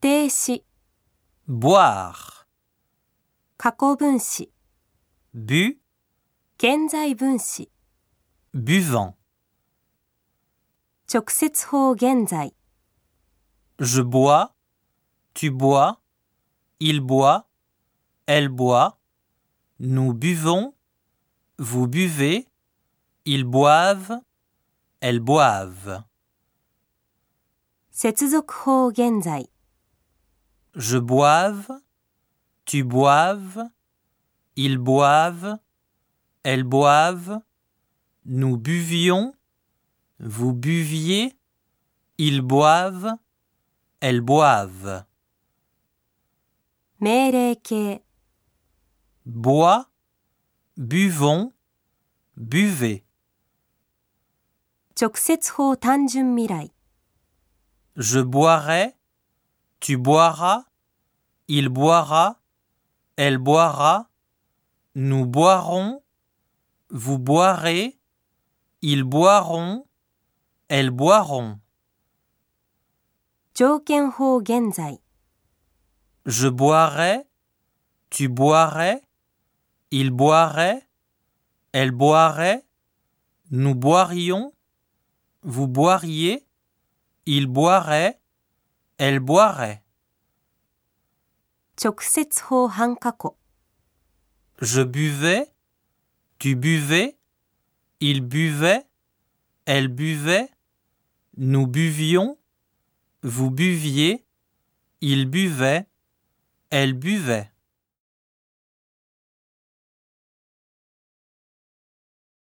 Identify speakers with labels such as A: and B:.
A: 定词、
B: boire,
A: 过去分词、
B: bu,
A: 现在分词、
B: buvant.
A: 直接法现在、
B: Je bois, tu bois, il boit, elle boit, nous buvons, vous buvez, ils boivent, elles boivent.
A: 接続法现在、
B: Je boive, tu boives, ils boivent, elles boivent, nous buvions, vous buviez, ils boivent, elles boivent.
A: 命令形、
B: Bois, buvons, buvez.
A: 直接法単纯未来、
B: Je boirai, tu boiras, il boira, elle boira, nous boirons, vous boirez, ils boiront, elles boiront.
A: 条件法现在、
B: Je boirai, tu boirais, il boirait, elle boirait, nous boirions, vous boiriez, il boirait, elle boirait.
A: 直接法半过去、
B: Je buvais, tu buvais, il buvait, elle buvait, nous buvions, vous buviez, il buvait, elle buvait.